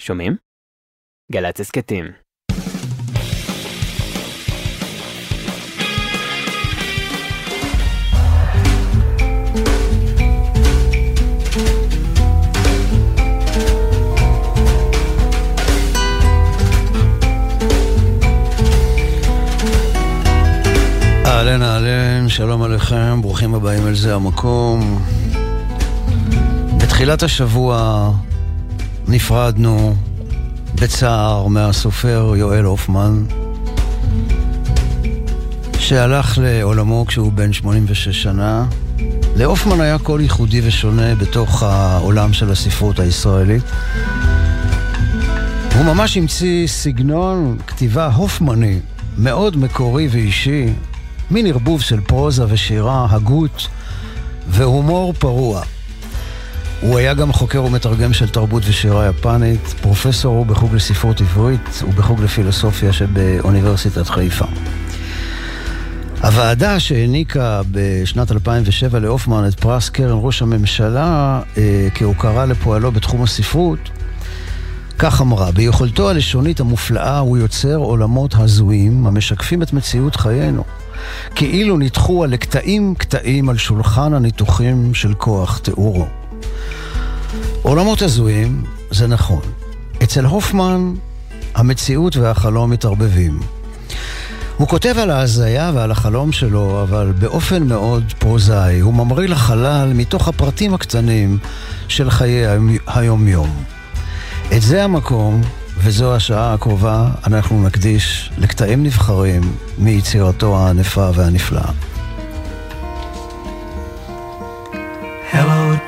שומעים? גל"צ הסכתים. אהלן אהלן, שלום עליכם, ברוכים הבאים אל זה המקום. בתחילת השבוע נפרדנו בצער מהסופר יואל הופמן, שהלך לעולמו כשהוא בן 86 שנה. להופמן היה קול ייחודי ושונה בתוך העולם של הספרות הישראלית. הוא ממש המציא סגנון כתיבה הופמני, מאוד מקורי ואישי, מין ערבוב של פרוזה ושירה, הגות והומור פרוע. הוא היה גם חוקר ומתרגם של תרבות ושירה יפנית, פרופסור הוא בחוג לספרות עברית ובחוג לפילוסופיה שבאוניברסיטת חיפה. הוועדה שהעניקה בשנת 2007 להופמן את פרס קרן ראש הממשלה אה, כהוקרה לפועלו בתחום הספרות, כך אמרה, ביכולתו הלשונית המופלאה הוא יוצר עולמות הזויים המשקפים את מציאות חיינו. כאילו נדחו על קטעים קטעים על שולחן הניתוחים של כוח תיאורו. עולמות הזויים, זה נכון. אצל הופמן המציאות והחלום מתערבבים. הוא כותב על ההזיה ועל החלום שלו, אבל באופן מאוד פרוזאי. הוא ממריא לחלל מתוך הפרטים הקטנים של חיי היומיום. את זה המקום, וזו השעה הקרובה, אנחנו נקדיש לקטעים נבחרים מיצירתו הענפה והנפלאה.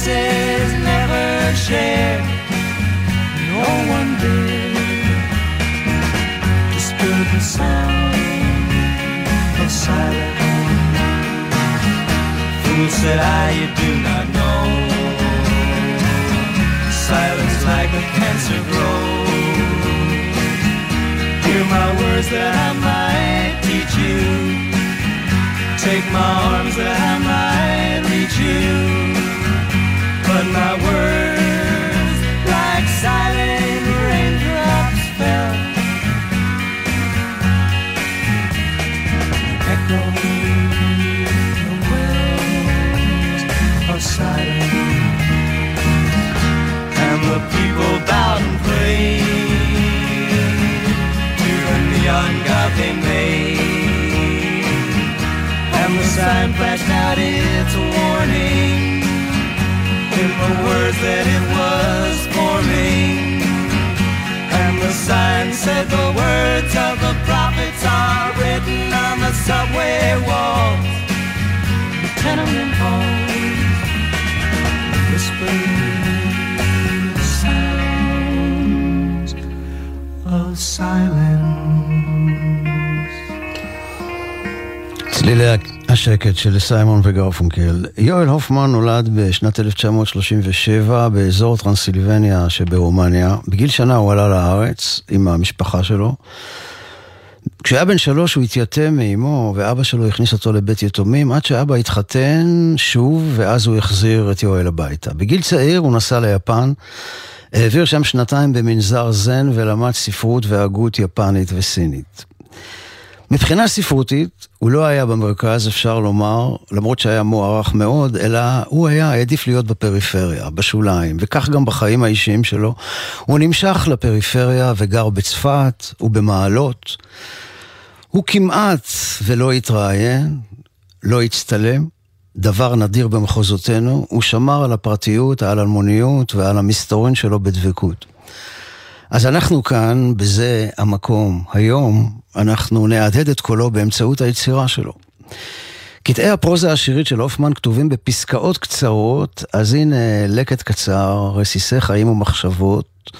voices never share. No one did disturb the sound of silence. Fool said I, you do not know. Silence like a cancer grows hear my words that I might teach you. Take my arms that I might reach you. But my words, like silent raindrops, fell. Echoing the wells of silence. And the people bowed and prayed neon god they made. And the sign flashed out its warning in the words that it was forming. And the sign said the words of the prophets are written on the subway walls, the tenement halls, whispering sounds of silence. צלילי השקט של סיימון וגרפונקל. יואל הופמן נולד בשנת 1937 באזור טרנסילבניה שברומניה. בגיל שנה הוא עלה לארץ עם המשפחה שלו. כשהיה בן שלוש הוא התייתם מאמו, ואבא שלו הכניס אותו לבית יתומים, עד שאבא התחתן שוב, ואז הוא החזיר את יואל הביתה. בגיל צעיר הוא נסע ליפן, העביר שם שנתיים במנזר זן ולמד ספרות והגות יפנית וסינית. מבחינה ספרותית, הוא לא היה במרכז, אפשר לומר, למרות שהיה מוערך מאוד, אלא הוא היה, העדיף להיות בפריפריה, בשוליים, וכך גם בחיים האישיים שלו. הוא נמשך לפריפריה וגר בצפת ובמעלות. הוא כמעט ולא התראיין, לא הצטלם, דבר נדיר במחוזותינו, הוא שמר על הפרטיות, על אלמוניות ועל המסתורין שלו בדבקות. אז אנחנו כאן, בזה המקום, היום, אנחנו נהדהד את קולו באמצעות היצירה שלו. קטעי הפרוזה השירית של הופמן כתובים בפסקאות קצרות, אז הנה לקט קצר, רסיסי חיים ומחשבות,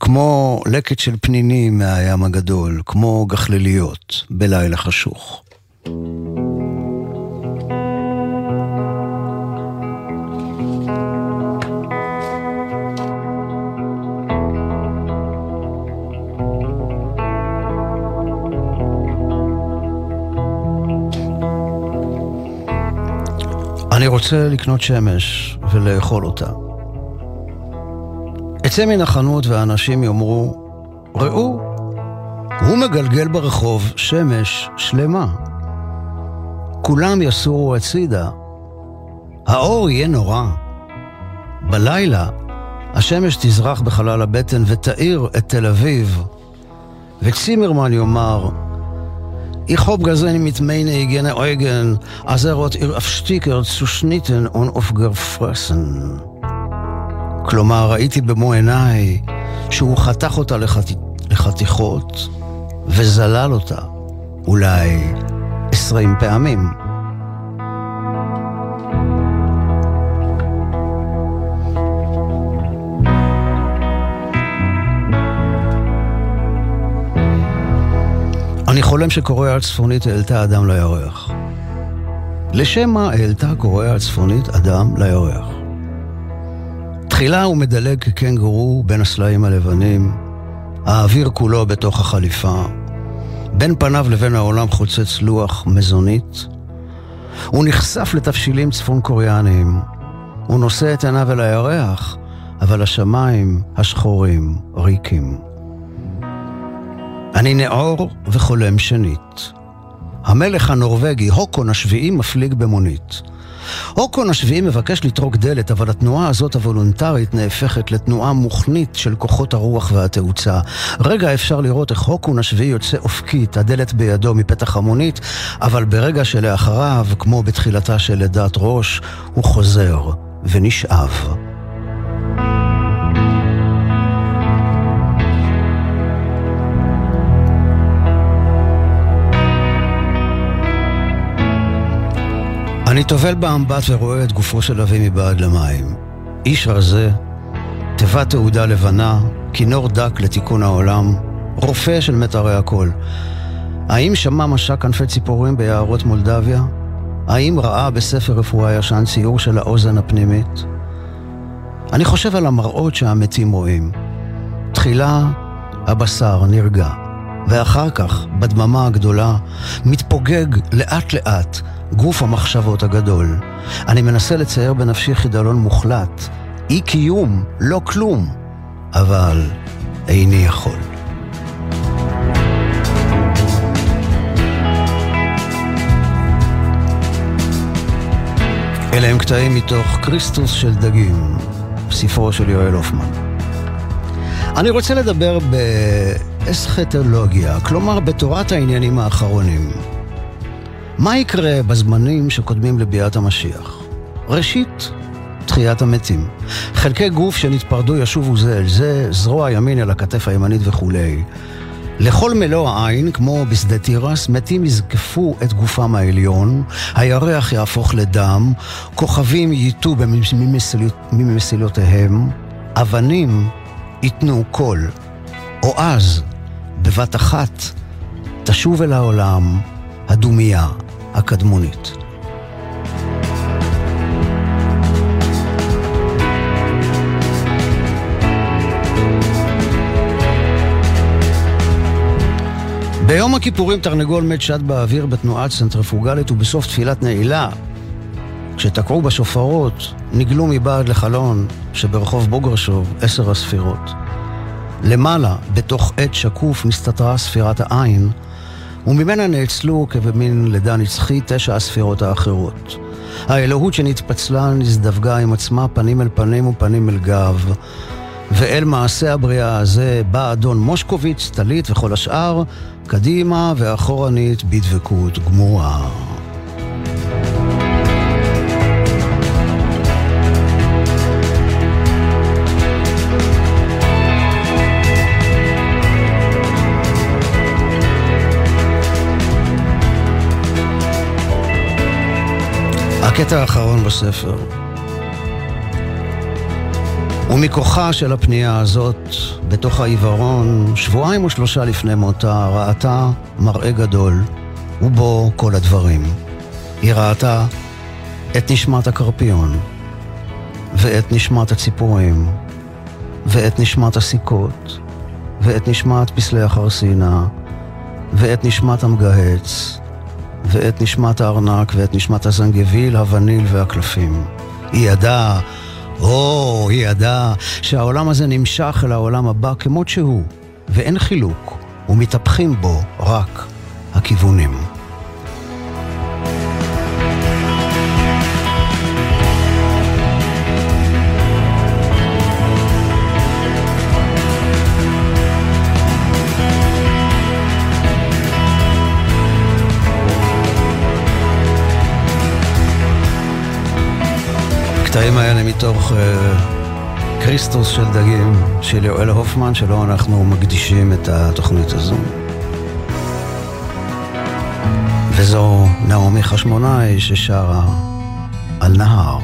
כמו לקט של פנינים מהים הגדול, כמו גחליליות בלילה חשוך. אני רוצה לקנות שמש ולאכול אותה. אצא מן החנות והאנשים יאמרו, ראו, הוא מגלגל ברחוב שמש שלמה. כולם יסורו הצידה. האור יהיה נורא. בלילה השמש תזרח בחלל הבטן ותאיר את תל אביב. וצימרמן יאמר, Ich hab gesehen mit meine eigenen Augen, als er hat ihr Aufsticker zu schnitten und aufgefressen. כלומר, ראיתי במו עיניי שהוא חתך אותה לחת... לחתיכות וזלל אותה, אולי עשרים פעמים. אני חולם שקוריאה הצפונית העלתה אדם לירח. לשם מה העלתה קוריאה הצפונית אדם לירח? תחילה הוא מדלג כקנגורו בין הסלעים הלבנים, האוויר כולו בתוך החליפה, בין פניו לבין העולם חוצץ לוח מזונית. הוא נחשף לתבשילים צפון קוריאניים. הוא נושא את עיניו אל הירח, אבל השמיים השחורים ריקים. אני נאור וחולם שנית. המלך הנורבגי, הוקון השביעי, מפליג במונית. הוקון השביעי מבקש לטרוק דלת, אבל התנועה הזאת הוולונטרית נהפכת לתנועה מוכנית של כוחות הרוח והתאוצה. רגע אפשר לראות איך הוקון השביעי יוצא אופקית, הדלת בידו מפתח המונית, אבל ברגע שלאחריו, כמו בתחילתה של לידת ראש, הוא חוזר ונשאב. אני טובל באמבט ורואה את גופו של אבי מבעד למים. איש רזה, תיבת תעודה לבנה, כינור דק לתיקון העולם, רופא של מטרי הקול. האם שמע משק כנפי ציפורים ביערות מולדביה? האם ראה בספר רפואה ישן ציור של האוזן הפנימית? אני חושב על המראות שהמתים רואים. תחילה הבשר נרגע, ואחר כך, בדממה הגדולה, מתפוגג לאט לאט גוף המחשבות הגדול. אני מנסה לצייר בנפשי חידלון מוחלט, אי קיום, לא כלום, אבל איני יכול. אלה הם קטעים מתוך כריסטוס של דגים, ספרו של יואל הופמן. אני רוצה לדבר באסכטולוגיה, כלומר בתורת העניינים האחרונים. מה יקרה בזמנים שקודמים לביאת המשיח? ראשית, תחיית המתים. חלקי גוף שנתפרדו ישובו זה אל זה, זרוע ימין אל הכתף הימנית וכולי. לכל מלוא העין, כמו בשדה תירס, מתים יזקפו את גופם העליון, הירח יהפוך לדם, כוכבים ייטו ממסילותיהם, אבנים ייתנו קול, או אז, בבת אחת, תשוב אל העולם הדומייה הקדמונית. ביום הכיפורים תרנגול מת שט באוויר בתנועה צנטריפוגלית ובסוף תפילת נעילה, כשתקעו בשופרות, נגלו מבעד לחלון שברחוב בוגרשוב עשר הספירות. למעלה, בתוך עט שקוף, נסתתרה ספירת העין, וממנה נאצלו כבמין לידה נצחית תשע הספירות האחרות. האלוהות שנתפצלה נזדווגה עם עצמה פנים אל פנים ופנים אל גב, ואל מעשה הבריאה הזה בא אדון מושקוביץ, טלית וכל השאר, קדימה ואחורנית בדבקות גמורה. הקטע האחרון בספר. ומכוחה של הפנייה הזאת, בתוך העיוורון, שבועיים או שלושה לפני מותה, ראתה מראה גדול, ובו כל הדברים. היא ראתה את נשמת הקרפיון, ואת נשמת הציפורים, ואת נשמת הסיכות, ואת נשמת פסלי החרסינה, ואת נשמת המגהץ, ואת נשמת הארנק, ואת נשמת הזנגביל, הווניל והקלפים. היא ידעה או, היא ידעה שהעולם הזה נמשך אל העולם הבא כמות שהוא, ואין חילוק, ומתהפכים בו רק הכיוונים. הקטעים האלה מתוך uh, כריסטוס של דגים של יואל הופמן, שלו אנחנו מקדישים את התוכנית הזו. וזו נעמי חשמונאי ששרה על נהר.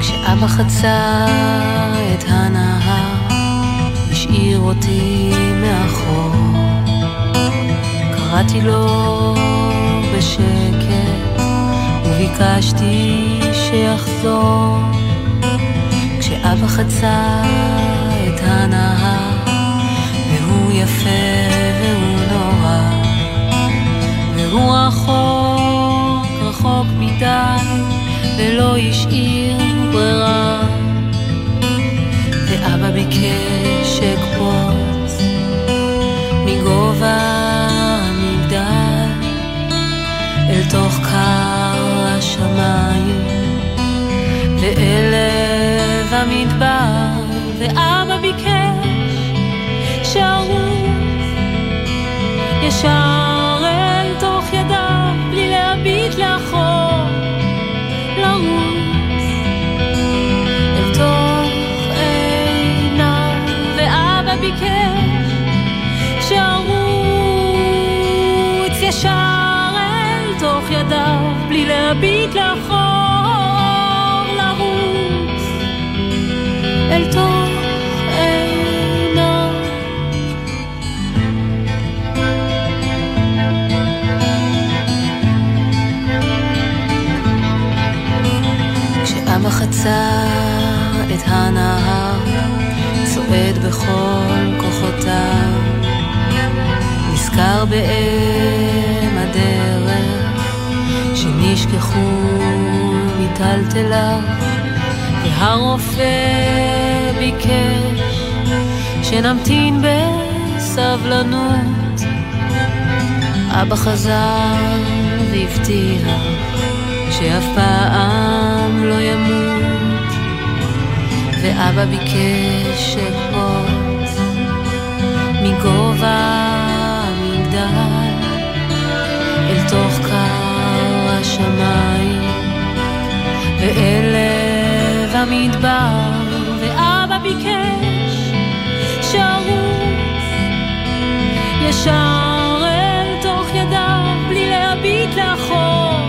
כשאבא חצה את הנהר אותי מאחור. קראתי לו בשקט וביקשתי שיחזור. כשאבא חצה את הנהר והוא יפה והוא נורא והוא רחוק רחוק מדי ולא השאיר ברירה ואבא ביקש אקפוץ מגובה המגדל אל תוך קר השמיים. ואלב המדבר ואבא ביקש שארוץ ישר ידיו בלי להביט לאחור לרוץ אל תוך עיניו. כשאבא חצה את הנהר, צועד בכל כוחותיו, נזכר באם שנשכחו מטלטליו, והרופא ביקש שנמתין בסבלנות. אבא חזר והבטיח שאף פעם לא ימות, ואבא ביקש אקפוץ מגובה השמיים, ואלב המדבר, ואבא ביקש שארוץ ישר אל תוך ידיו, בלי להביט לאחור,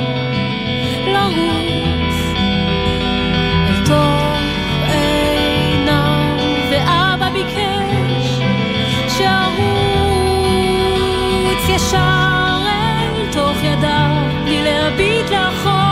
לרוץ אל תוך עיניו, ואבא ביקש שארוץ ישר להביט לאחור.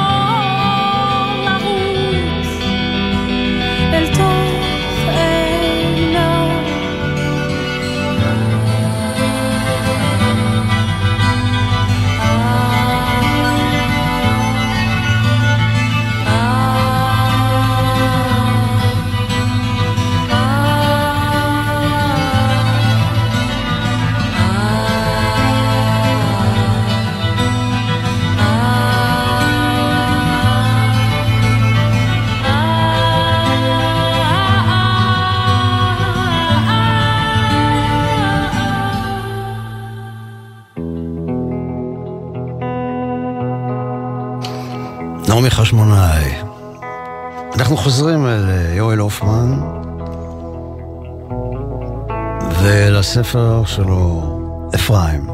נעמי חשמונאי. אנחנו חוזרים אל אה, יואל הופמן ולספר שלו, אפרים.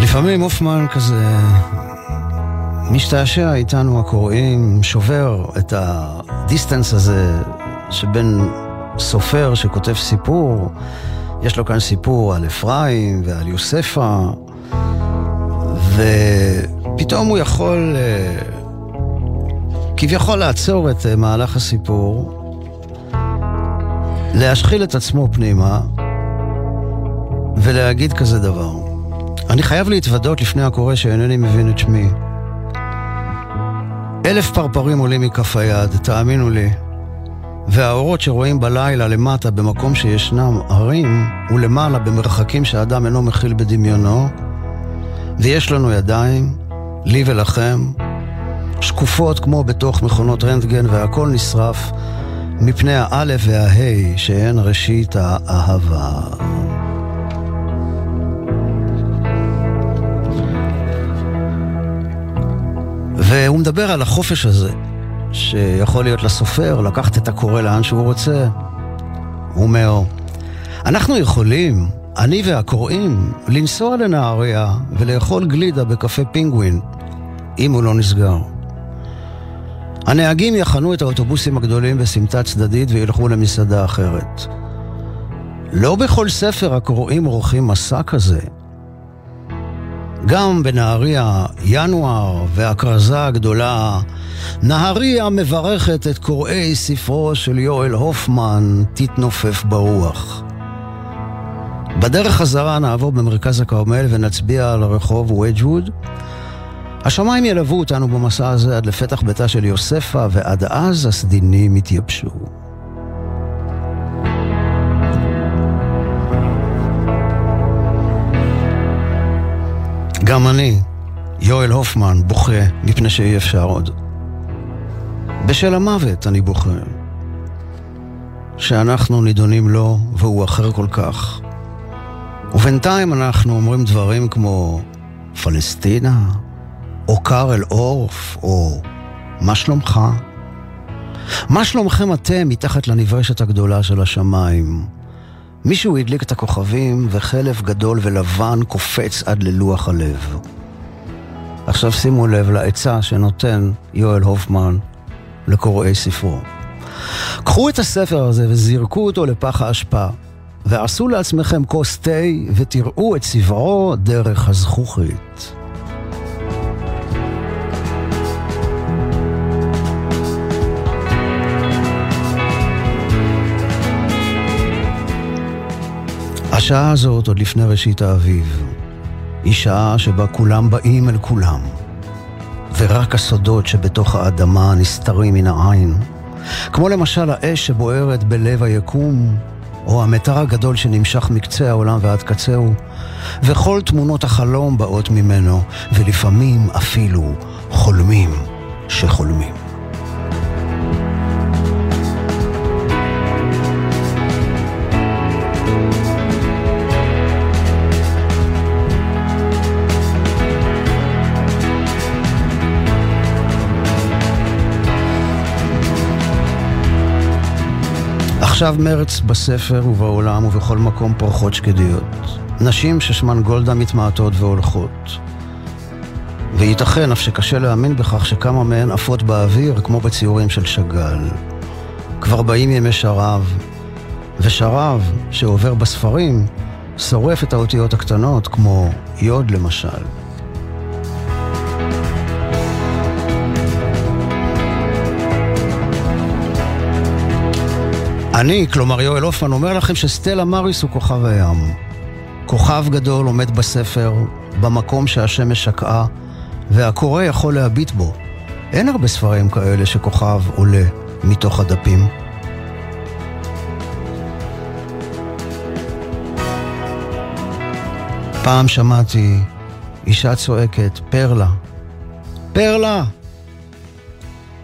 לפעמים הופמן כזה משתעשע איתנו הקוראים, שובר את הדיסטנס הזה שבין סופר שכותב סיפור, יש לו כאן סיפור על אפרים ועל יוספה, ופתאום הוא יכול אה, כביכול לעצור את אה, מהלך הסיפור, להשחיל את עצמו פנימה ולהגיד כזה דבר. אני חייב להתוודות לפני הקורא שאינני מבין את שמי. אלף פרפרים עולים מכף היד, תאמינו לי. והאורות שרואים בלילה למטה במקום שישנם ערים, ולמעלה במרחקים שאדם אינו מכיל בדמיונו, ויש לנו ידיים, לי ולכם, שקופות כמו בתוך מכונות רנטגן, והכל נשרף מפני האלף וההי שהן ראשית האהבה. והוא מדבר על החופש הזה, שיכול להיות לסופר, לקחת את הקורא לאן שהוא רוצה. הוא אומר, אנחנו יכולים, אני והקוראים, לנסוע לנהריה ולאכול גלידה בקפה פינגווין, אם הוא לא נסגר. הנהגים יחנו את האוטובוסים הגדולים בסמטה צדדית וילכו למסעדה אחרת. לא בכל ספר הקוראים עורכים מסע כזה. גם בנהריה, ינואר והכרזה הגדולה, נהריה מברכת את קוראי ספרו של יואל הופמן, תתנופף ברוח. בדרך חזרה נעבור במרכז הכרמל ונצביע על הרחוב וג'ווד. השמיים ילוו אותנו במסע הזה עד לפתח ביתה של יוספה, ועד אז הסדינים יתייבשו. גם אני, יואל הופמן, בוכה מפני שאי אפשר עוד. בשל המוות אני בוכה. שאנחנו נידונים לו והוא אחר כל כך. ובינתיים אנחנו אומרים דברים כמו פלסטינה, או קארל אורף, או מה שלומך? מה שלומכם אתם מתחת לנברשת הגדולה של השמיים? מישהו הדליק את הכוכבים וחלף גדול ולבן קופץ עד ללוח הלב. עכשיו שימו לב לעצה שנותן יואל הופמן לקוראי ספרו. קחו את הספר הזה וזרקו אותו לפח האשפה, ועשו לעצמכם כוס תה ותראו את צבעו דרך הזכוכית. השעה הזאת, עוד לפני ראשית האביב, היא שעה שבה כולם באים אל כולם, ורק הסודות שבתוך האדמה נסתרים מן העין, כמו למשל האש שבוערת בלב היקום, או המתר הגדול שנמשך מקצה העולם ועד קצהו, וכל תמונות החלום באות ממנו, ולפעמים אפילו חולמים שחולמים. עכשיו מרץ בספר ובעולם ובכל מקום פורחות שקדיות. נשים ששמן גולדה מתמעטות והולכות. וייתכן אף שקשה להאמין בכך שכמה מהן עפות באוויר כמו בציורים של שאגאל. כבר באים ימי שרב, ושרב שעובר בספרים שורף את האותיות הקטנות כמו יוד למשל. אני, כלומר יואל הופמן, אומר לכם שסטלה מריס הוא כוכב הים. כוכב גדול עומד בספר, במקום שהשמש שקעה, והקורא יכול להביט בו. אין הרבה ספרים כאלה שכוכב עולה מתוך הדפים. פעם שמעתי אישה צועקת, פרלה. פרלה!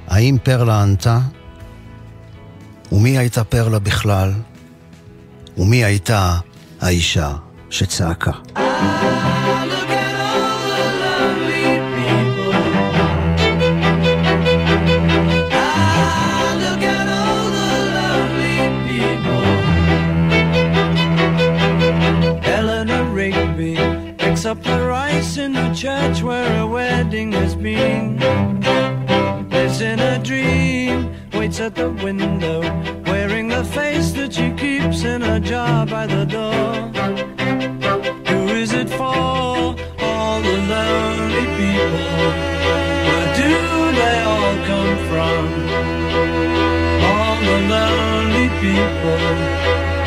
האם פרלה ענתה? ומי הייתה פרלה בכלל? ומי הייתה האישה שצעקה? up the rice in the church where a wedding has been. Lives in a dream, waits at the window, wearing the face that she keeps in a jar by the door. Who is it for? All the lonely people. Where do they all come from? All the lonely people.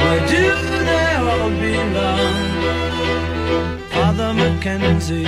Where do they all belong? Father Mackenzie,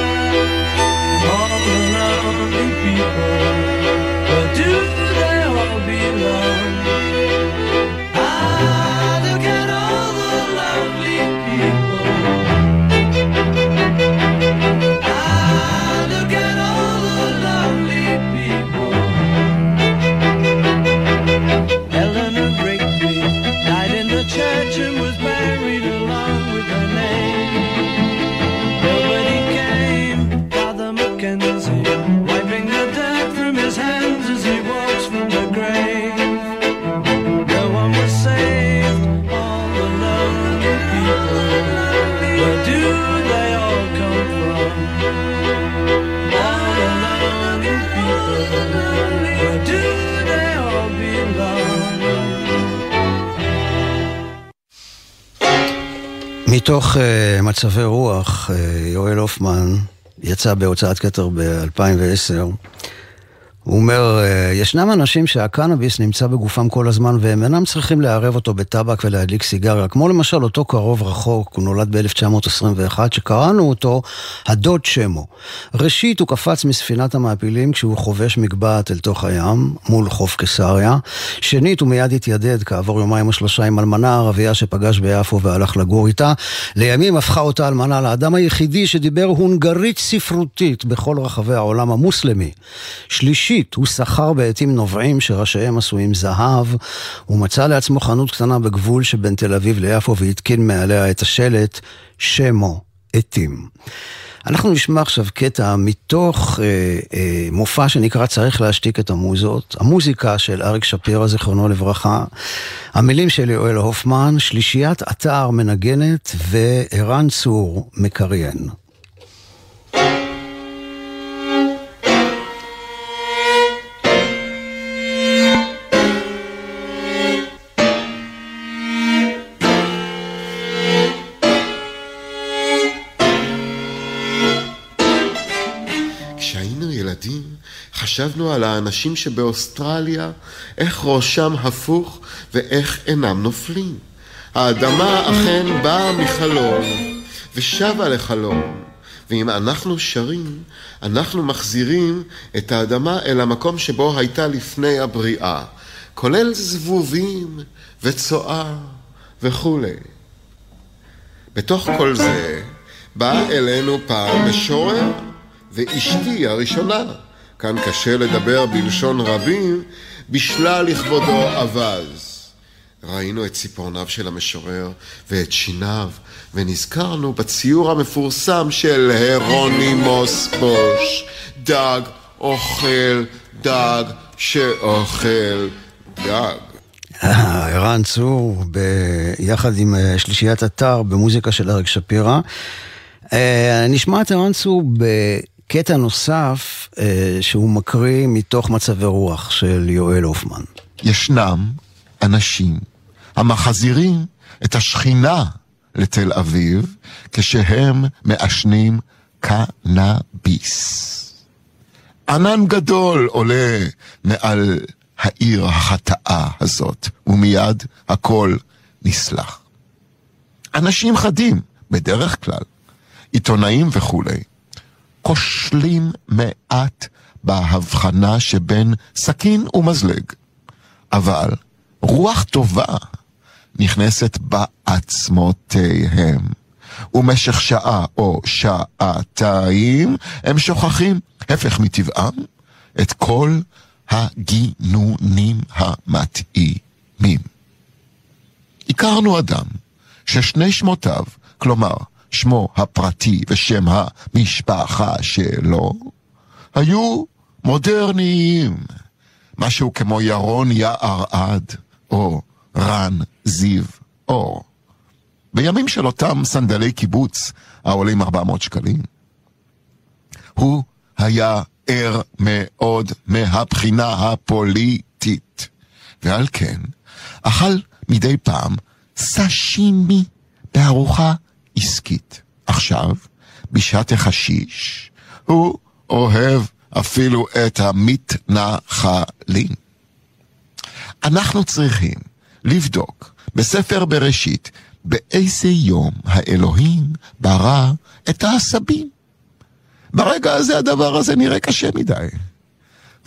מתוך uh, מצבי רוח, uh, יואל הופמן יצא בהוצאת כתר ב-2010. הוא אומר, uh, ישנם אנשים שהקנאביס נמצא בגופם כל הזמן והם אינם צריכים לערב אותו בטבק ולהדליק סיגריה, כמו למשל אותו קרוב רחוק, הוא נולד ב-1921, שקראנו אותו הדוד שמו. ראשית, הוא קפץ מספינת המעפילים כשהוא חובש מגבעת אל תוך הים, מול חוף קיסריה. שנית, הוא מיד התיידד כעבור יומיים או שלושה עם אלמנה ערבייה שפגש ביפו והלך לגור איתה. לימים הפכה אותה אלמנה לאדם היחידי שדיבר הונגרית ספרותית בכל רחבי העולם המוסלמי. שלישית, הוא שכר בעטים נובעים שראשיהם עשויים זהב. הוא מצא לעצמו חנות קטנה בגבול שבין תל אביב ליפו והתקין מעליה את השלט שמו עטים. אנחנו נשמע עכשיו קטע מתוך אה, אה, מופע שנקרא צריך להשתיק את המוזות, המוזיקה של אריק שפירא, זיכרונו לברכה, המילים של יואל הופמן, שלישיית אתר מנגנת וערן צור מקריין. כשהיינו חשבנו על האנשים שבאוסטרליה, איך ראשם הפוך ואיך אינם נופלים. האדמה אכן באה מחלום, ושבה לחלום. ואם אנחנו שרים, אנחנו מחזירים את האדמה אל המקום שבו הייתה לפני הבריאה, כולל זבובים וצואה וכולי. בתוך כל זה, בא אלינו פעם משורר, ואשתי הראשונה, כאן קשה לדבר בלשון רבים, בשלה לכבודו אבז. ראינו את ציפורניו של המשורר ואת שיניו, ונזכרנו בציור המפורסם של הרונימוס בוש, דג אוכל דג שאוכל דג. ערן צור, יחד עם אה, שלישיית אתר במוזיקה של אריק שפירא. אה, נשמע את ערן צור בקטע נוסף אה, שהוא מקריא מתוך מצבי רוח של יואל הופמן. ישנם אנשים המחזירים את השכינה לתל אביב כשהם מעשנים קנאביס. ענן גדול עולה מעל העיר החטאה הזאת, ומיד הכל נסלח. אנשים חדים, בדרך כלל, עיתונאים וכולי, כושלים מעט בהבחנה שבין סכין ומזלג, אבל רוח טובה נכנסת בעצמותיהם. ומשך שעה או שעתיים הם שוכחים, הפך מטבעם, את כל הגינונים המתאימים. הכרנו אדם ששני שמותיו, כלומר שמו הפרטי ושם המשפחה שלו, היו מודרניים, משהו כמו ירון יערעד או רן זיו אור. בימים של אותם סנדלי קיבוץ העולים 400 שקלים. הוא היה ער מאוד מהבחינה הפוליטית, ועל כן אכל מדי פעם סשימי בארוחה עסקית. עכשיו, בשעת החשיש, הוא אוהב אפילו את המתנחלים. אנחנו צריכים לבדוק בספר בראשית באיזה יום האלוהים ברא את העשבים. ברגע הזה הדבר הזה נראה קשה מדי.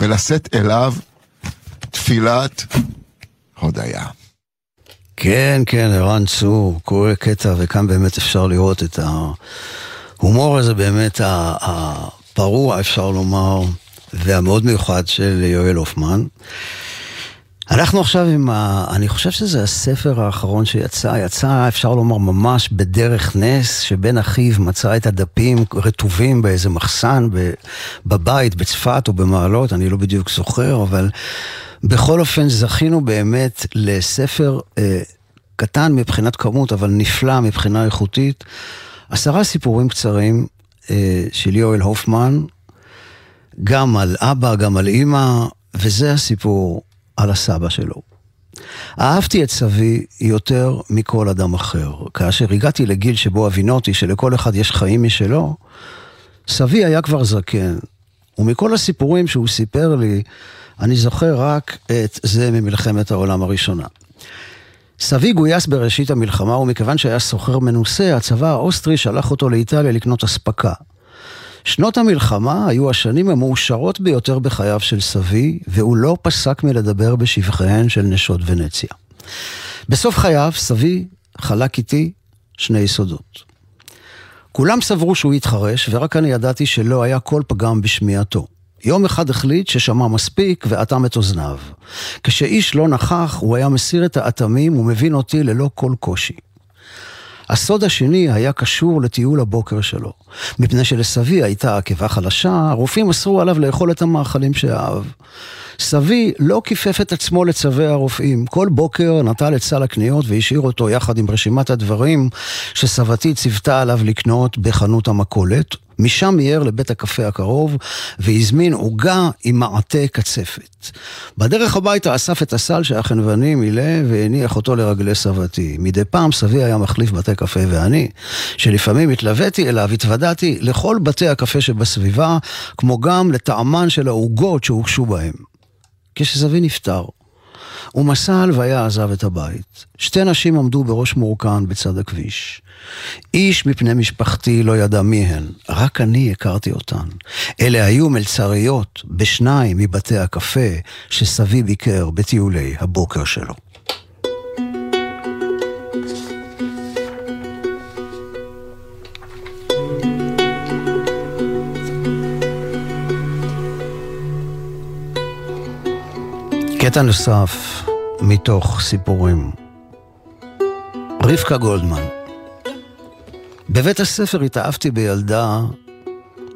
ולשאת אליו תפילת הודיה. כן, כן, ערן צור, קורא קטע, וכאן באמת אפשר לראות את ההומור הזה, באמת הפרוע, אפשר לומר, והמאוד מיוחד של יואל הופמן. אנחנו עכשיו עם ה... אני חושב שזה הספר האחרון שיצא, יצא, אפשר לומר, ממש בדרך נס, שבן אחיו מצא את הדפים רטובים באיזה מחסן בבית, בצפת או במעלות, אני לא בדיוק זוכר, אבל בכל אופן זכינו באמת לספר אה, קטן מבחינת כמות, אבל נפלא מבחינה איכותית. עשרה סיפורים קצרים אה, של יואל הופמן, גם על אבא, גם על אימא, וזה הסיפור על הסבא שלו. אהבתי את סבי יותר מכל אדם אחר. כאשר הגעתי לגיל שבו הבינותי שלכל אחד יש חיים משלו, סבי היה כבר זקן, ומכל הסיפורים שהוא סיפר לי, אני זוכר רק את זה ממלחמת העולם הראשונה. סבי גויס בראשית המלחמה, ומכיוון שהיה סוחר מנוסה, הצבא האוסטרי שלח אותו לאיטליה לקנות אספקה. שנות המלחמה היו השנים המאושרות ביותר בחייו של סבי, והוא לא פסק מלדבר בשבחיהן של נשות ונציה. בסוף חייו, סבי חלק איתי שני יסודות. כולם סברו שהוא התחרש, ורק אני ידעתי שלא היה כל פגם בשמיעתו. יום אחד החליט ששמע מספיק ואטם את אוזניו. כשאיש לא נכח, הוא היה מסיר את האטמים ומבין אותי ללא כל קושי. הסוד השני היה קשור לטיול הבוקר שלו. מפני שלסבי הייתה עקבה חלשה, הרופאים אסרו עליו לאכול את המאכלים שאהב. סבי לא כיפף את עצמו לצווי הרופאים. כל בוקר נטל את סל הקניות והשאיר אותו יחד עם רשימת הדברים שסבתי ציוותה עליו לקנות בחנות המכולת. משם מיהר לבית הקפה הקרוב והזמין עוגה עם מעטה קצפת. בדרך הביתה אסף את הסל שהחנווני מילא והניח אותו לרגלי סבתי. מדי פעם סבי היה מחליף בתי קפה ואני, שלפעמים התלוויתי אליו, התוודעתי לכל בתי הקפה שבסביבה, כמו גם לטעמן של העוגות שהוגשו בהם. כשסבי נפטר, ומסע הלוויה עזב את הבית. שתי נשים עמדו בראש מורכן בצד הכביש. איש מפני משפחתי לא ידע מי הן, רק אני הכרתי אותן. אלה היו מלצריות בשניים מבתי הקפה שסבי ביקר בטיולי הבוקר שלו. קטע נוסף מתוך סיפורים רבקה גולדמן. בבית הספר התאהבתי בילדה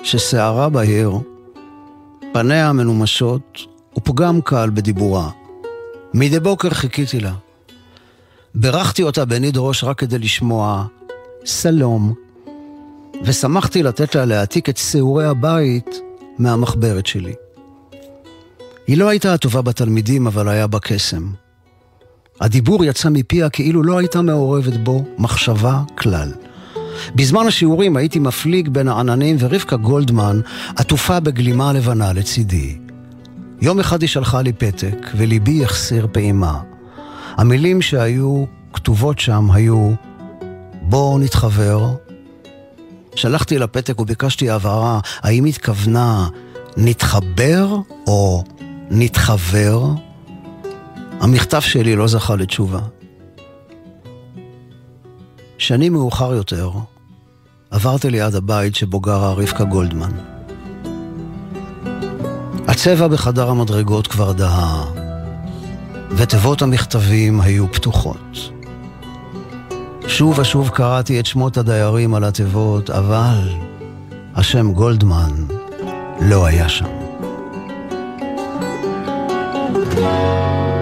ששערה בהיר, פניה מנומשות ופגם קל בדיבורה. מדי בוקר חיכיתי לה. בירכתי אותה בניד ראש רק כדי לשמוע סלום, ושמחתי לתת לה להעתיק את שעורי הבית מהמחברת שלי. היא לא הייתה הטובה בתלמידים, אבל היה בה קסם. הדיבור יצא מפיה כאילו לא הייתה מעורבת בו מחשבה כלל. בזמן השיעורים הייתי מפליג בין העננים ורבקה גולדמן עטופה בגלימה לבנה לצידי. יום אחד היא שלחה לי פתק, וליבי החסיר פעימה. המילים שהיו כתובות שם היו בואו נתחבר. שלחתי לה פתק וביקשתי הבהרה, האם התכוונה נתחבר או נתחבר? המכתב שלי לא זכה לתשובה. שנים מאוחר יותר, עברתי ליד הבית שבו גרה רבקה גולדמן. הצבע בחדר המדרגות כבר דהה, ותיבות המכתבים היו פתוחות. שוב ושוב קראתי את שמות הדיירים על התיבות, אבל השם גולדמן לא היה שם. thank you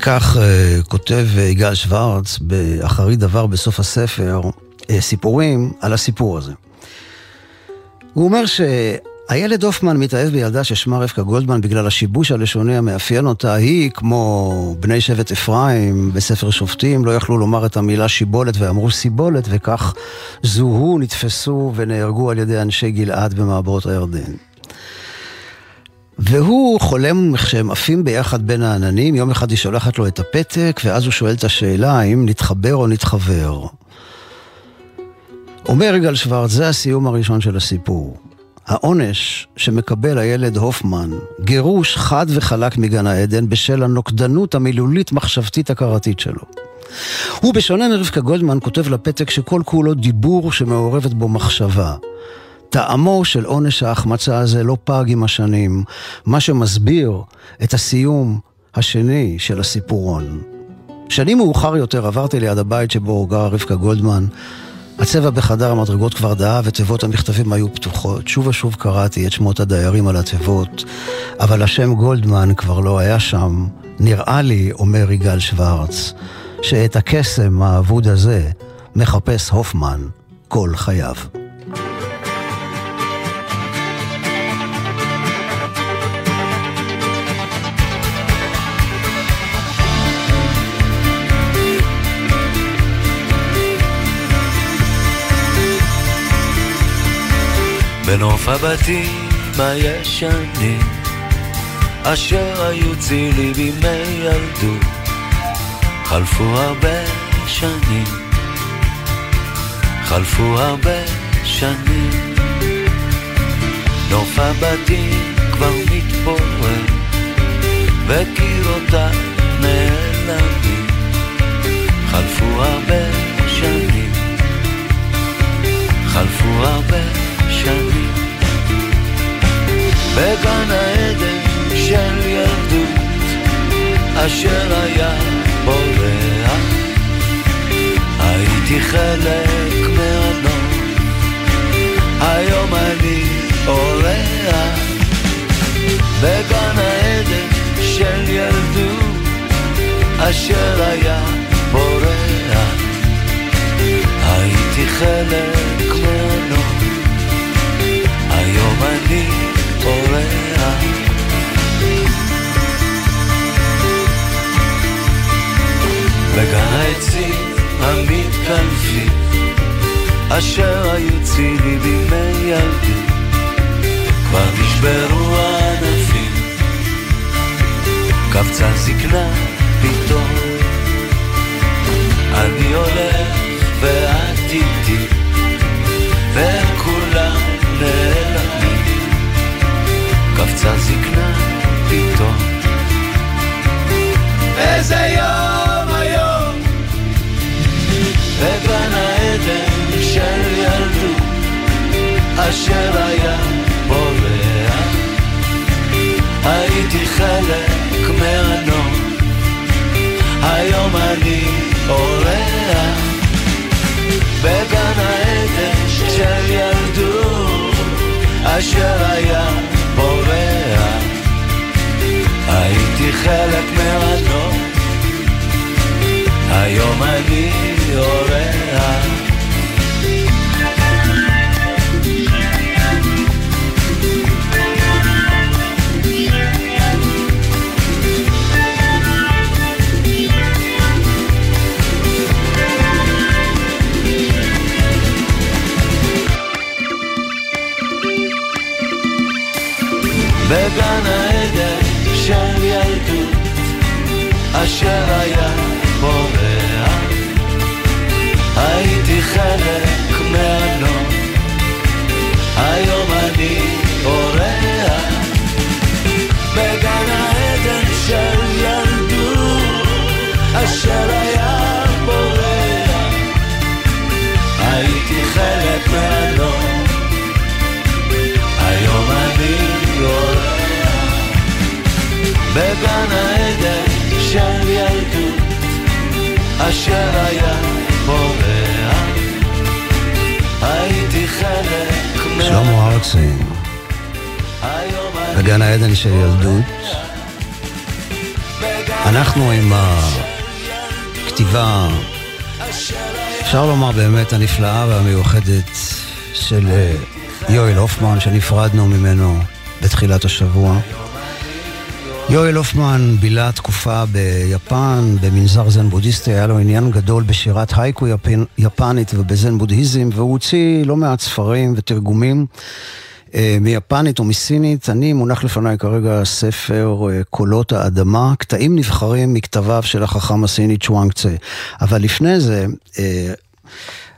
וכך uh, כותב uh, יגאל שוורץ באחרית דבר בסוף הספר, uh, סיפורים על הסיפור הזה. הוא אומר שהילד הופמן מתאהב בילדה ששמה רבקה גולדמן בגלל השיבוש הלשוני המאפיין אותה. היא, כמו בני שבט אפרים בספר שופטים, לא יכלו לומר את המילה שיבולת ואמרו סיבולת, וכך זוהו, נתפסו ונהרגו על ידי אנשי גלעד במעברות הירדן. והוא חולם כשהם עפים ביחד בין העננים, יום אחד היא שולחת לו את הפתק, ואז הוא שואל את השאלה האם נתחבר או נתחבר. אומר יגאל שוורץ, זה הסיום הראשון של הסיפור. העונש שמקבל הילד הופמן, גירוש חד וחלק מגן העדן בשל הנוקדנות המילולית מחשבתית הכרתית שלו. הוא בשונה מרבקה גולדמן כותב לפתק שכל כולו דיבור שמעורבת בו מחשבה. טעמו של עונש ההחמצה הזה לא פג עם השנים, מה שמסביר את הסיום השני של הסיפורון. שנים מאוחר יותר עברתי ליד הבית שבו גרה רבקה גולדמן. הצבע בחדר המדרגות כבר דהה ותיבות המכתבים היו פתוחות. שוב ושוב קראתי את שמות הדיירים על התיבות, אבל השם גולדמן כבר לא היה שם. נראה לי, אומר יגאל שוורץ, שאת הקסם האבוד הזה מחפש הופמן כל חייו. בנוף הבתים הישנים אשר היו צילי בימי ילדות חלפו הרבה שנים. חלפו הרבה שנים. נוף הבתים כבר מתפורר וקירותיו נעלמים. חלפו הרבה שנים. חלפו הרבה שנים בגן העדן של ילדות אשר היה בורח. הייתי חלק מהנוף היום אני אורח. בגן העדן של ילדות אשר היה בורח. הייתי חלק מהנוף היום אני אורח. בגן העצים המתקלפים, אשר היו צילי בימי ילדי, כבר נשברו הענפים, קפצה זקנה פתאום. אני הולך ואת איתי, והם קפצה זקנה פתאום. איזה יום היום, בגן העדן של ילדות, אשר היה בורח. הייתי חלק מהנום, היום אני אורח. בגן העדן של ילדות, אשר היה בורח. הייתי חלק מהנום, היום אני אורח. אשר אשר היה בורח. הייתי חלק שלמה ארצי, בגן העדן של ילדות. אנחנו עם הכתיבה, אפשר לומר באמת הנפלאה והמיוחדת של אה, יואל הופמן, שנפרדנו ממנו בתחילת השבוע. יואל הופמן בילה תקופה ביפן, במנזר זן בודהיסטי, היה לו עניין גדול בשירת הייקו יפן, יפנית ובזן בודהיזם, והוא הוציא לא מעט ספרים ותרגומים אה, מיפנית ומסינית. אני מונח לפניי כרגע ספר אה, קולות האדמה, קטעים נבחרים מכתביו של החכם הסיני צ'ואנג צה. אבל לפני זה, אה,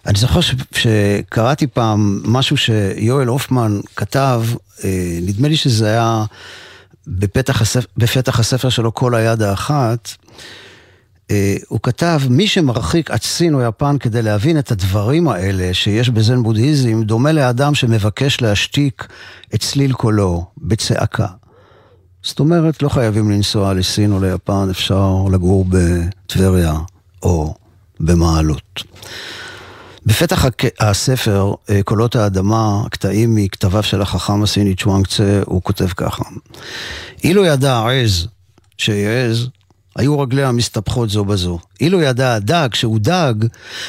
אני זוכר ש, שקראתי פעם משהו שיואל הופמן כתב, אה, נדמה לי שזה היה בפתח הספר, בפתח הספר שלו כל היד האחת, אה, הוא כתב, מי שמרחיק עד סין או יפן כדי להבין את הדברים האלה שיש בזן בודהיזם, דומה לאדם שמבקש להשתיק את צליל קולו בצעקה. זאת אומרת, לא חייבים לנסוע לסין או ליפן, אפשר לגור בטבריה או במעלות. בפתח הספר, אה, קולות האדמה, קטעים מכתביו של החכם הסיני צ'ואנג צה, הוא כותב ככה: אילו ידע העז שיעז, היו רגליה מסתבכות זו בזו. אילו ידע הדג שהוא דג,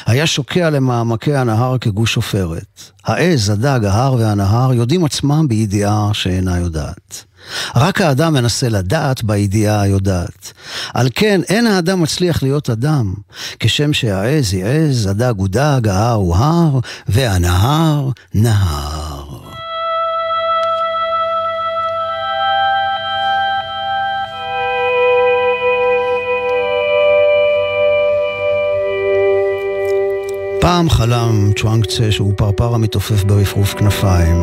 היה שוקע למעמקי הנהר כגוש עופרת. העז, הדג, ההר והנהר יודעים עצמם בידיעה שאינה יודעת. רק האדם מנסה לדעת בידיעה היודעת. על כן, אין האדם מצליח להיות אדם. כשם שהעז היא עז, הדג הוא דג, ההר הוא הר, והנהר נהר. פעם חלם צ'ואנג צה שהוא פרפר המתעופף ברפרוף כנפיים,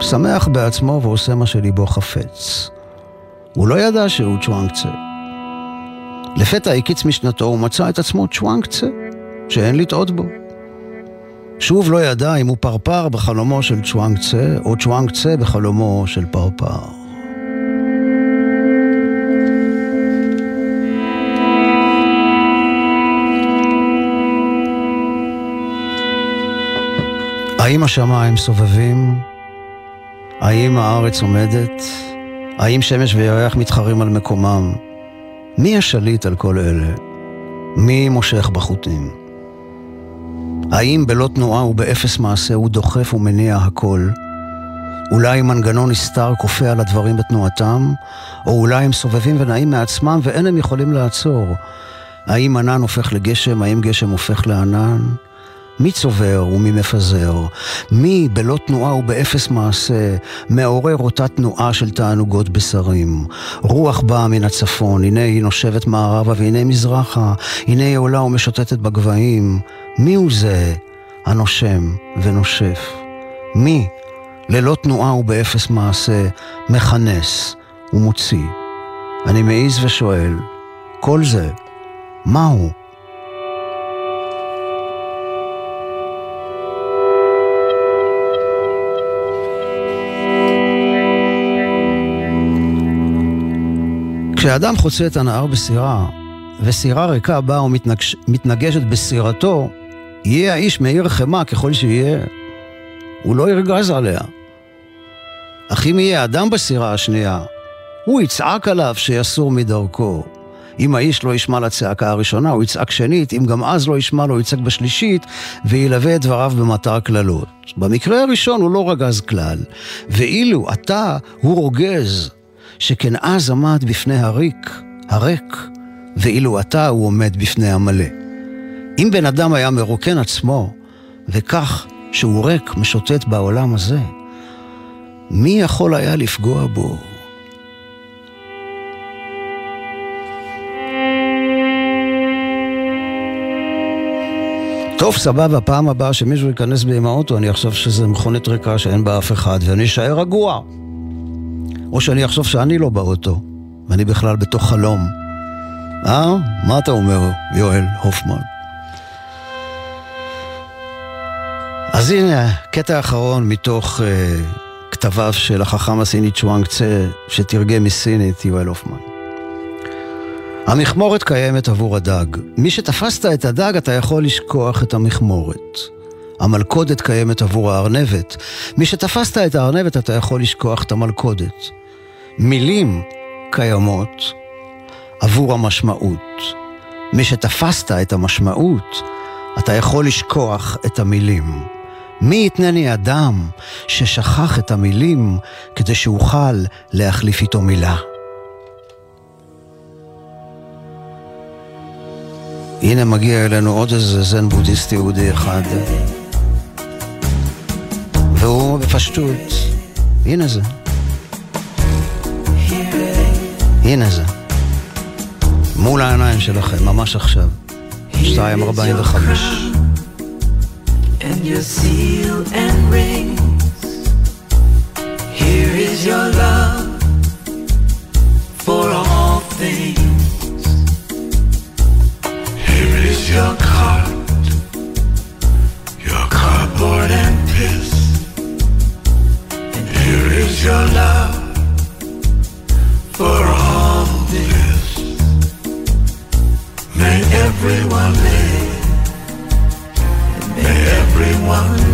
שמח בעצמו ועושה מה שליבו חפץ. הוא לא ידע שהוא צ'ואנג צה. לפתע הקיץ משנתו ומצא את עצמו צ'ואנג צה, שאין לטעות בו. שוב לא ידע אם הוא פרפר בחלומו של צ'ואנג צה, או צ'ואנג צה בחלומו של פרפר. האם השמיים סובבים? האם הארץ עומדת? האם שמש וירח מתחרים על מקומם? מי השליט על כל אלה? מי מושך בחוטים? האם בלא תנועה ובאפס מעשה הוא דוחף ומניע הכל? אולי מנגנון נסתר כופה על הדברים בתנועתם? או אולי הם סובבים ונעים מעצמם ואין הם יכולים לעצור? האם ענן הופך לגשם? האם גשם הופך לענן? מי צובר ומי מפזר? מי בלא תנועה ובאפס מעשה מעורר אותה תנועה של תענוגות בשרים? רוח באה מן הצפון, הנה היא נושבת מערבה והנה מזרחה, הנה היא עולה ומשוטטת בגבהים. מי הוא זה הנושם ונושף? מי, ללא תנועה ובאפס מעשה, מכנס ומוציא? אני מעז ושואל, כל זה, מהו? כשאדם חוצה את הנהר בסירה, וסירה ריקה באה ומתנגשת בסירתו, יהיה האיש מאיר חמא ככל שיהיה, הוא לא ירגז עליה. אך אם יהיה אדם בסירה השנייה, הוא יצעק עליו שיסור מדרכו. אם האיש לא ישמע לצעקה הראשונה, הוא יצעק שנית, אם גם אז לא ישמע לו, הוא יצעק בשלישית, וילווה את דבריו במטר קללות. במקרה הראשון הוא לא רגז כלל, ואילו אתה הוא רוגז, שכן אז עמד בפני הריק, הריק, ואילו אתה הוא עומד בפני המלא. אם בן אדם היה מרוקן עצמו, וכך שהוא ריק משוטט בעולם הזה, מי יכול היה לפגוע בו? טוב, סבבה, פעם הבאה שמישהו ייכנס בי עם האוטו, אני אחשוב שזה מכונית ריקה שאין בה אף אחד, ואני אשאר רגוע. או שאני אחשוב שאני לא באוטו, ואני בכלל בתוך חלום. אה? מה אתה אומר, יואל הופמן? אז הנה, קטע אחרון מתוך uh, כתביו של החכם הסיני צ'ואנג צה, שתרגם מסינית יואל הופמן. המכמורת קיימת עבור הדג. מי שתפסת את הדג, אתה יכול לשכוח את המכמורת. המלכודת קיימת עבור הארנבת. מי שתפסת את הארנבת, אתה יכול לשכוח את המלכודת. מילים קיימות עבור המשמעות. מי שתפסת את המשמעות, אתה יכול לשכוח את המילים. מי יתנני אדם ששכח את המילים כדי שאוכל להחליף איתו מילה? הנה מגיע אלינו עוד איזה זן בודהיסטי יהודי אחד, והוא בפשטות, הנה זה. הנה זה. מול העיניים שלכם, ממש עכשיו. 2.45. And your seal and rings. Here is your love for all things. Here is your cart, your cardboard and piss. And here is your love for all This. May everyone live, may everyone die.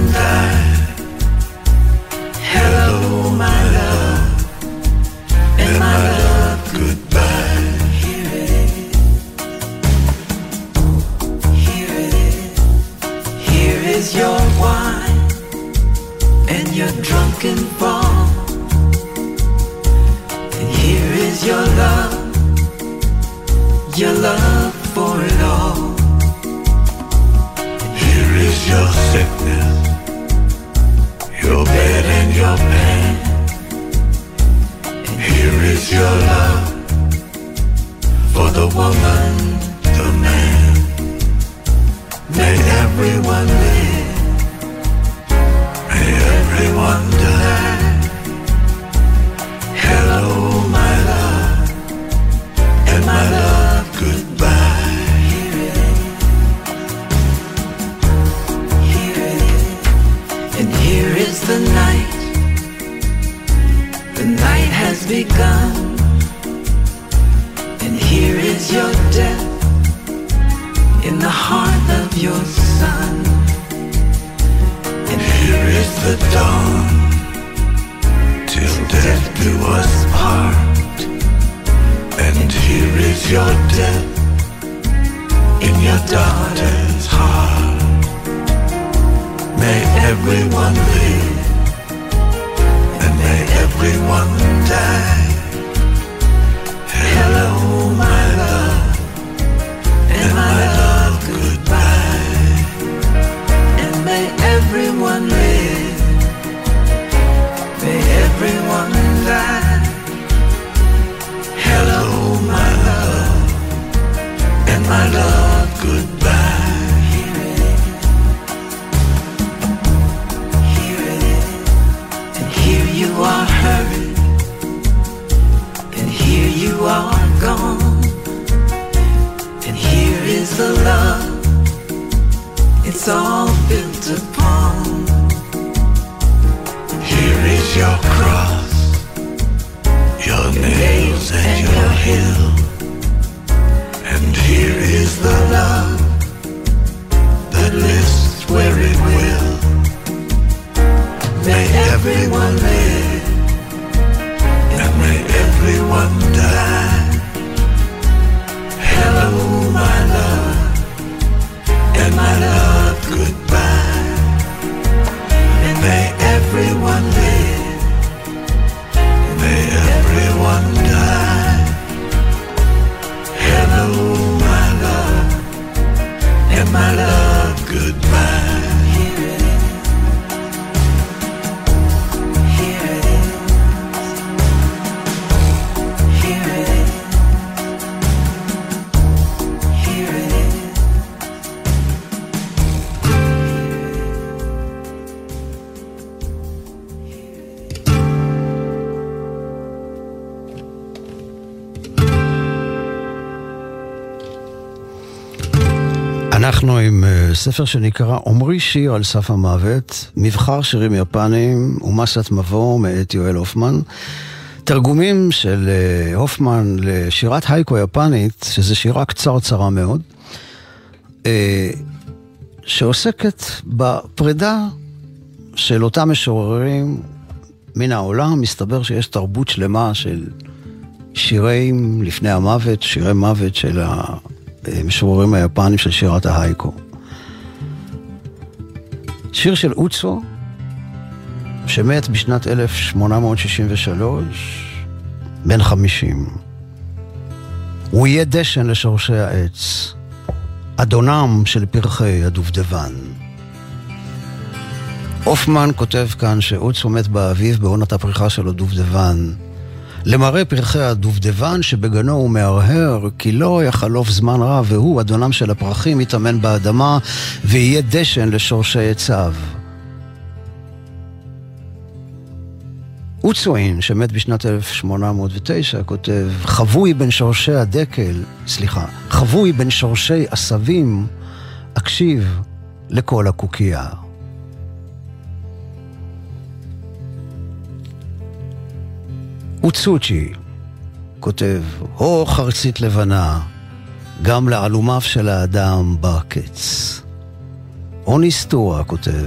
ספר שנקרא עמרי שיר על סף המוות, מבחר שירים יפניים ומסת מבוא מאת יואל הופמן. תרגומים של אה, הופמן לשירת הייקו יפנית, שזו שירה קצרצרה מאוד, אה, שעוסקת בפרידה של אותם משוררים מן העולם. מסתבר שיש תרבות שלמה של שירים לפני המוות, שירי מוות של המשוררים היפנים של שירת ההייקו. שיר של אוצו, שמת בשנת 1863, בן 50. הוא יהיה דשן לשורשי העץ, אדונם של פרחי הדובדבן. הופמן כותב כאן שאוצו מת באביב בעונת הפריחה של הדובדבן. למראה פרחי הדובדבן שבגנו הוא מהרהר, כי לא יחלוף זמן רב, והוא, אדונם של הפרחים, יטמן באדמה, ויהיה דשן לשורשי עציו. אוצואין, שמת בשנת 1809, כותב, חבוי בין שורשי הדקל, סליחה, חבוי בין שורשי עשבים, אקשיב לכל הקוקייה. אוצוצ'י כותב, הו חרצית לבנה, גם לעלומיו של האדם בא קץ. אוניסטורה כותב,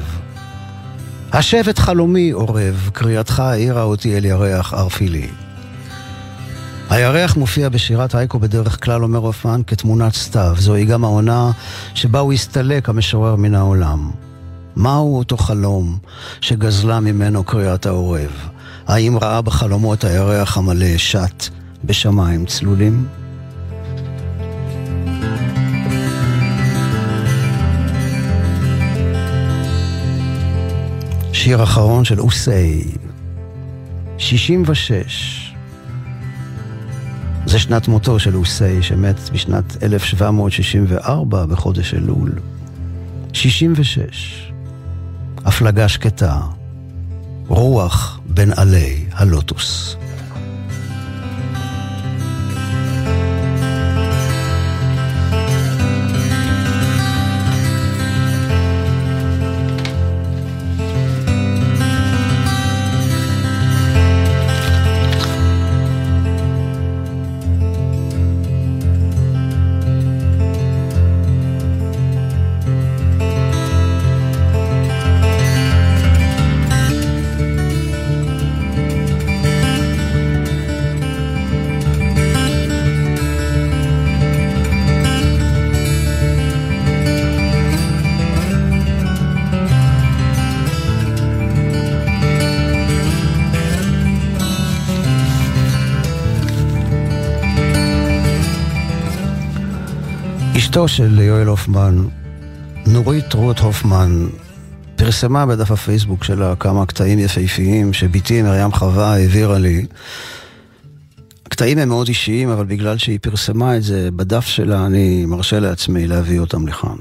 השבט חלומי עורב, קריאתך העירה אותי אל ירח ערפילי. הירח מופיע בשירת הייקו בדרך כלל, אומר הופמן, כתמונת סתיו. זוהי גם העונה שבה הוא הסתלק המשורר מן העולם. מהו אותו חלום שגזלה ממנו קריאת העורב? האם ראה בחלומות הירח המלא שט בשמיים צלולים? שיר אחרון של אוסי, 66. זה שנת מותו של אוסי, שמת בשנת 1764 בחודש אלול. 66. הפלגה שקטה. רוח בין עלי הלוטוס. אשתו של יואל הופמן, נורית רות הופמן, פרסמה בדף הפייסבוק שלה כמה קטעים יפהפיים שבתי מרים חווה העבירה לי. הקטעים הם מאוד אישיים, אבל בגלל שהיא פרסמה את זה בדף שלה, אני מרשה לעצמי להביא אותם לכאן.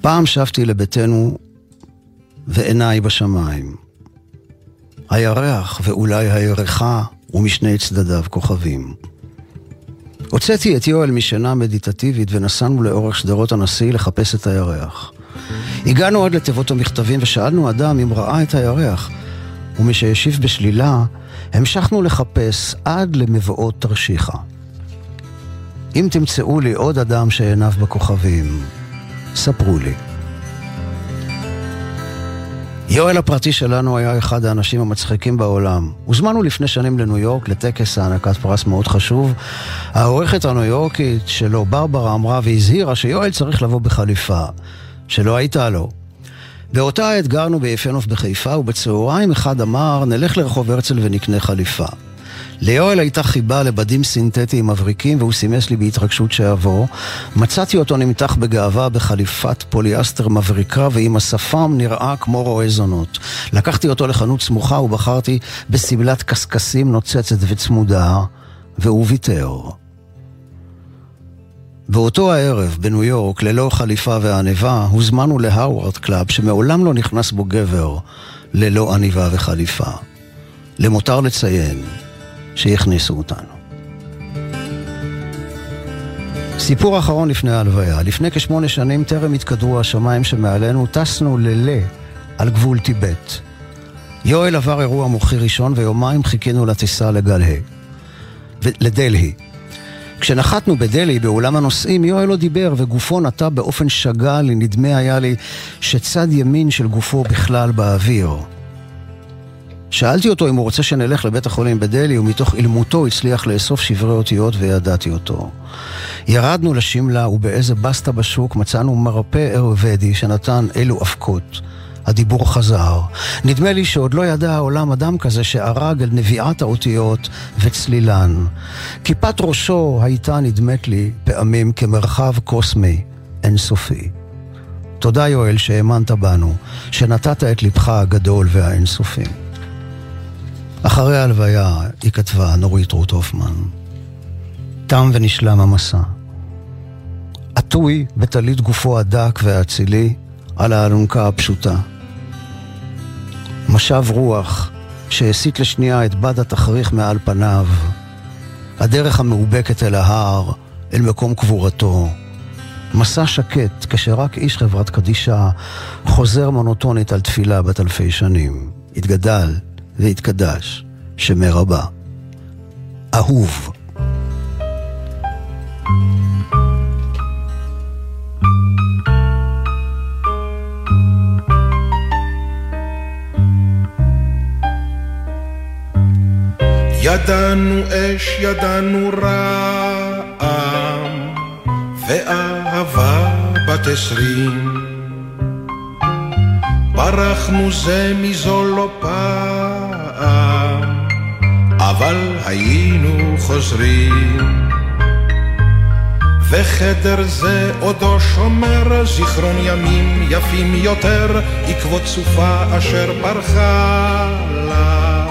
פעם שבתי לביתנו ועיניי בשמיים. הירח ואולי הירחה ומשני צדדיו כוכבים. הוצאתי את יואל משינה מדיטטיבית ונסענו לאורך שדרות הנשיא לחפש את הירח. הגענו עד לתיבות המכתבים ושאלנו אדם אם ראה את הירח, ומשהשיב בשלילה, המשכנו לחפש עד למבואות תרשיחא. אם תמצאו לי עוד אדם שעיניו בכוכבים, ספרו לי. יואל הפרטי שלנו היה אחד האנשים המצחיקים בעולם. הוזמנו לפני שנים לניו יורק לטקס הענקת פרס מאוד חשוב. העורכת הניו יורקית שלו, ברברה, אמרה והזהירה שיואל צריך לבוא בחליפה, שלא הייתה לו. באותה עת גרנו ביפה נוף בחיפה, ובצהריים אחד אמר, נלך לרחוב הרצל ונקנה חליפה. ליואל הייתה חיבה לבדים סינתטיים מבריקים והוא סימס לי בהתרגשות שאבוא. מצאתי אותו נמתח בגאווה בחליפת פוליאסטר מבריקה ועם השפם נראה כמו רועה זונות. לקחתי אותו לחנות סמוכה ובחרתי בשמלת קשקשים נוצצת וצמודה והוא ויתר. באותו הערב, בניו יורק, ללא חליפה ועניבה, הוזמנו ל Harvard Club שמעולם לא נכנס בו גבר ללא עניבה וחליפה. למותר לציין שהכניסו אותנו. סיפור אחרון לפני ההלוויה. לפני כשמונה שנים, טרם התקדרו השמיים שמעלינו, טסנו ללה על גבול טיבט. יואל עבר אירוע מוחי ראשון ויומיים חיכינו לטיסה לגלהי. לדלהי. כשנחתנו בדלהי, באולם הנוסעים, יואל לא דיבר וגופו נטע באופן שגה נדמה היה לי שצד ימין של גופו בכלל באוויר. שאלתי אותו אם הוא רוצה שנלך לבית החולים בדלהי, ומתוך אילמותו הצליח לאסוף שברי אותיות וידעתי אותו. ירדנו לשמלה, ובאיזה בסטה בשוק מצאנו מרפא אירוודי שנתן אלו אבקות. הדיבור חזר. נדמה לי שעוד לא ידע העולם אדם כזה שערג אל נביאת האותיות וצלילן. כיפת ראשו הייתה, נדמת לי, פעמים כמרחב קוסמי אינסופי. תודה יואל שהאמנת בנו, שנתת את לבך הגדול והאינסופי. אחרי ההלוויה היא כתבה, נורית רות הופמן, תם ונשלם המסע. עטוי בטלית גופו הדק והאצילי על האלונקה הפשוטה. משב רוח שהסיט לשנייה את בד התכריך מעל פניו. הדרך המאובקת אל ההר, אל מקום קבורתו. מסע שקט כשרק איש חברת קדישה חוזר מונוטונית על תפילה בת אלפי שנים. התגדל והתקדש, שמרבה. אהוב. ידענו אש, ידענו רעם, ואהבה בת עשרים. ברחנו זה מזו לא פעם, אבל היינו חוזרים. וחדר זה עודו שומר זיכרון ימים יפים יותר, עקבות סופה אשר ברחה לה.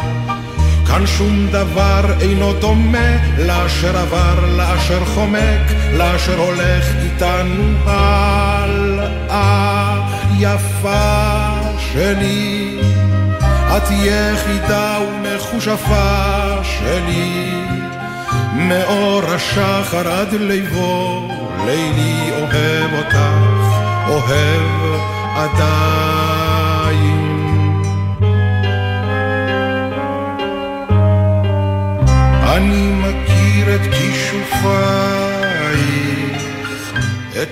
כאן שום דבר אינו דומה לאשר עבר, לאשר חומק, לאשר הולך איתנו הלאה. יפה שלי, את יחידה ומכושפה שלי, מאור השחר עד ליבו, לילי אוהב אותך, אוהב עדיין. אני מכיר את כישופייך.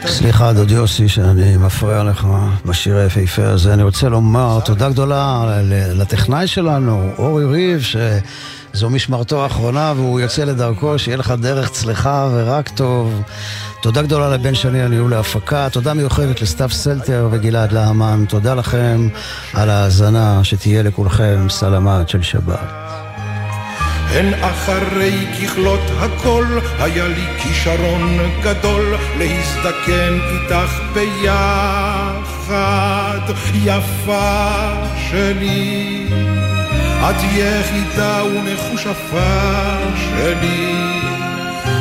סליחה, דוד יוסי, שאני מפריע לך בשיר היפהפה הזה. אני רוצה לומר תודה גדולה לטכנאי שלנו, אורי ריב, שזו משמרתו האחרונה והוא יוצא לדרכו, שיהיה לך דרך צלחה ורק טוב. תודה גדולה לבן שלי על ניהול ההפקה, תודה מיוחדת לסתיו סלטר וגלעד להמן, תודה לכם על ההאזנה, שתהיה לכולכם סלמת של שבת. הן אחרי ככלות הכל, היה לי כישרון גדול להזדקן איתך ביחד, יפה שלי. את יחידה ומכושפה שלי,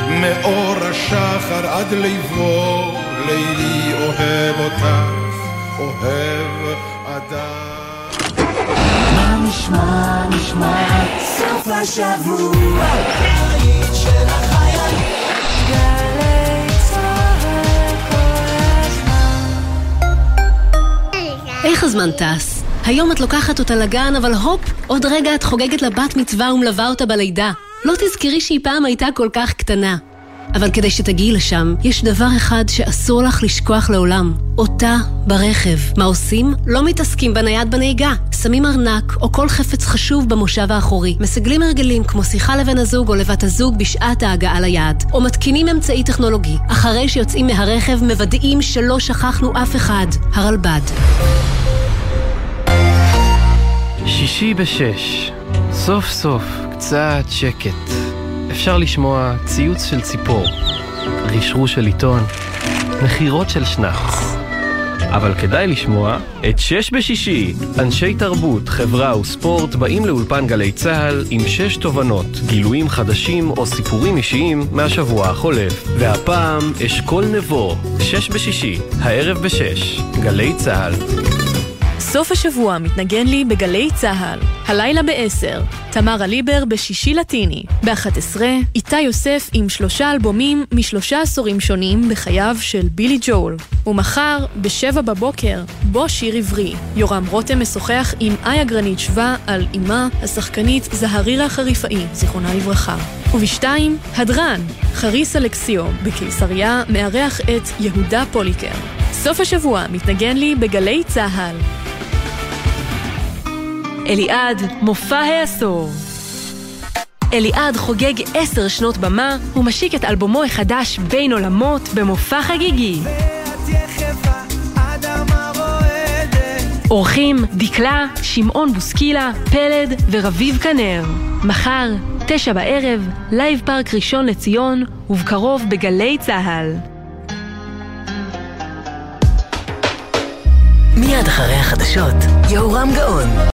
מאור השחר עד ליבו, לילי אוהב אותך, אוהב אדם. נשמע, נשמע, סוף השבוע. איך הזמן טס? היום את לוקחת אותה לגן, אבל הופ, עוד רגע את חוגגת לבת מצווה ומלווה אותה בלידה. לא תזכרי שהיא פעם הייתה כל כך קטנה. אבל כדי שתגיעי לשם, יש דבר אחד שאסור לך לשכוח לעולם. אותה ברכב. מה עושים? לא מתעסקים בנייד בנהיגה. שמים ארנק או כל חפץ חשוב במושב האחורי. מסגלים הרגלים כמו שיחה לבן הזוג או לבת הזוג בשעת ההגעה ליעד. או מתקינים אמצעי טכנולוגי. אחרי שיוצאים מהרכב מוודאים שלא שכחנו אף אחד. הרלב"ד. שישי בשש. סוף סוף, קצת שקט. אפשר לשמוע ציוץ של ציפור, רשרוש של עיתון, נחירות של שנץ. אבל כדאי לשמוע את שש בשישי. אנשי תרבות, חברה וספורט באים לאולפן גלי צה"ל עם שש תובנות, גילויים חדשים או סיפורים אישיים מהשבוע החולף. והפעם אשכול נבו, שש בשישי, הערב בשש, גלי צה"ל. סוף השבוע מתנגן לי בגלי צה"ל. הלילה ב-10, תמרה ליבר בשישי לטיני. ב-11, איתי יוסף עם שלושה אלבומים משלושה עשורים שונים בחייו של בילי ג'ול. ומחר, ב-7 בבוקר, בו שיר עברי. יורם רותם משוחח עם איה גרנית שווה על אמה, השחקנית זהרירה חריפאי, זיכרונה לברכה. ובשתיים, הדרן, חריס אלכסיו, בקיסריה, מארח את יהודה פוליקר. סוף השבוע מתנגן לי בגלי צה"ל. אליעד, מופע העשור. אליעד חוגג עשר שנות במה ומשיק את אלבומו החדש בין עולמות במופע חגיגי. אורחים דקלה, שמעון בוסקילה, פלד ורביב כנר. מחר, תשע בערב, לייב פארק ראשון לציון, ובקרוב בגלי צה"ל. מיד אחרי החדשות, יהורם גאון.